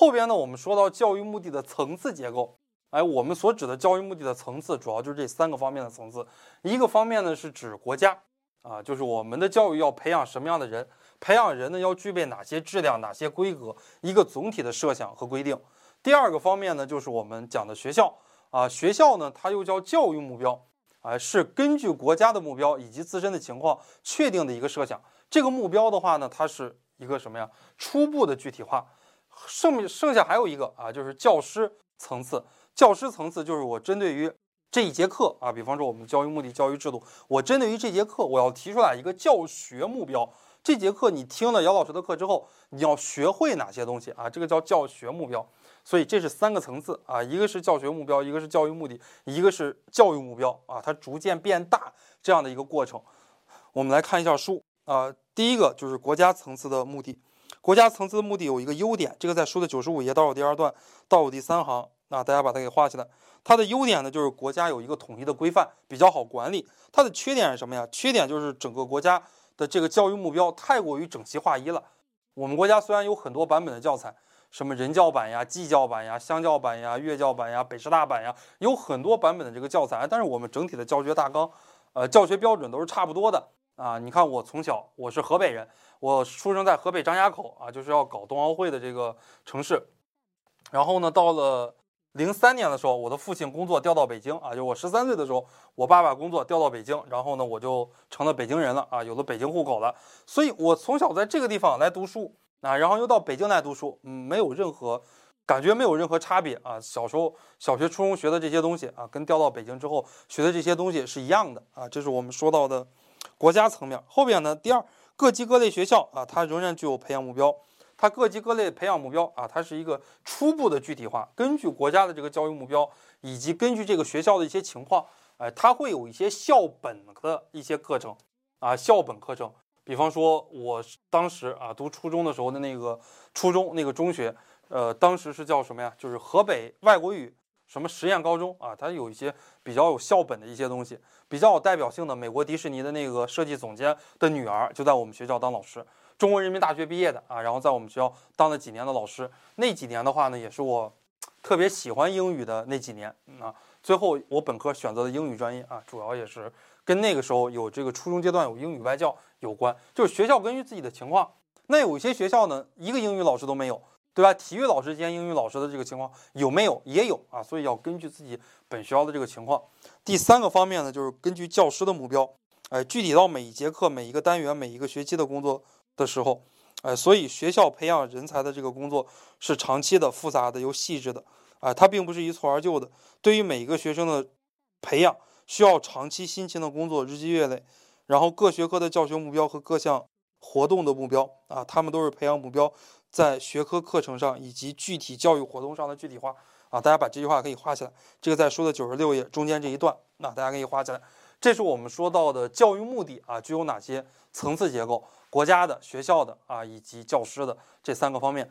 后边呢，我们说到教育目的的层次结构。哎，我们所指的教育目的的层次，主要就是这三个方面的层次。一个方面呢，是指国家啊，就是我们的教育要培养什么样的人，培养人呢要具备哪些质量、哪些规格，一个总体的设想和规定。第二个方面呢，就是我们讲的学校啊，学校呢，它又叫教育目标，啊，是根据国家的目标以及自身的情况确定的一个设想。这个目标的话呢，它是一个什么呀？初步的具体化。剩剩下还有一个啊，就是教师层次。教师层次就是我针对于这一节课啊，比方说我们教育目的、教育制度，我针对于这节课，我要提出来一个教学目标。这节课你听了姚老师的课之后，你要学会哪些东西啊？这个叫教学目标。所以这是三个层次啊，一个是教学目标，一个是教育目的，一个是教育目标啊，它逐渐变大这样的一个过程。我们来看一下书啊，第一个就是国家层次的目的。国家层次的目的有一个优点，这个在书的九十五页倒数第二段倒数第三行。那大家把它给画起来。它的优点呢，就是国家有一个统一的规范，比较好管理。它的缺点是什么呀？缺点就是整个国家的这个教育目标太过于整齐划一了。我们国家虽然有很多版本的教材，什么人教版呀、技教版呀、湘教版呀、粤教版呀、北师大版呀，有很多版本的这个教材，但是我们整体的教学大纲，呃，教学标准都是差不多的啊。你看我从小我是河北人，我出生在河北张家口啊，就是要搞冬奥会的这个城市，然后呢，到了。零三年的时候，我的父亲工作调到北京啊，就我十三岁的时候，我爸爸工作调到北京，然后呢，我就成了北京人了啊，有了北京户口了。所以，我从小在这个地方来读书啊，然后又到北京来读书，嗯，没有任何感觉，没有任何差别啊。小时候小学、初中学的这些东西啊，跟调到北京之后学的这些东西是一样的啊。这是我们说到的国家层面。后边呢，第二，各级各类学校啊，它仍然具有培养目标。它各级各类培养目标啊，它是一个初步的具体化，根据国家的这个教育目标，以及根据这个学校的一些情况，哎，它会有一些校本的一些课程啊，校本课程。比方说，我当时啊读初中的时候的那个初中那个中学，呃，当时是叫什么呀？就是河北外国语什么实验高中啊，它有一些比较有校本的一些东西，比较有代表性的。美国迪士尼的那个设计总监的女儿就在我们学校当老师。中国人民大学毕业的啊，然后在我们学校当了几年的老师。那几年的话呢，也是我特别喜欢英语的那几年啊。最后我本科选择的英语专业啊，主要也是跟那个时候有这个初中阶段有英语外教有关。就是学校根据自己的情况，那有一些学校呢，一个英语老师都没有，对吧？体育老师兼英语老师的这个情况有没有？也有啊。所以要根据自己本学校的这个情况。第三个方面呢，就是根据教师的目标，哎，具体到每一节课、每一个单元、每一个学期的工作。的时候，哎，所以学校培养人才的这个工作是长期的、复杂的又细致的，哎，它并不是一蹴而就的。对于每一个学生的培养，需要长期辛勤的工作，日积月累。然后各学科的教学目标和各项活动的目标啊，他们都是培养目标在学科课程上以及具体教育活动上的具体化啊。大家把这句话可以画起来，这个在书的九十六页中间这一段，那大家可以画起来。这是我们说到的教育目的啊，具有哪些层次结构？国家的、学校的啊，以及教师的这三个方面。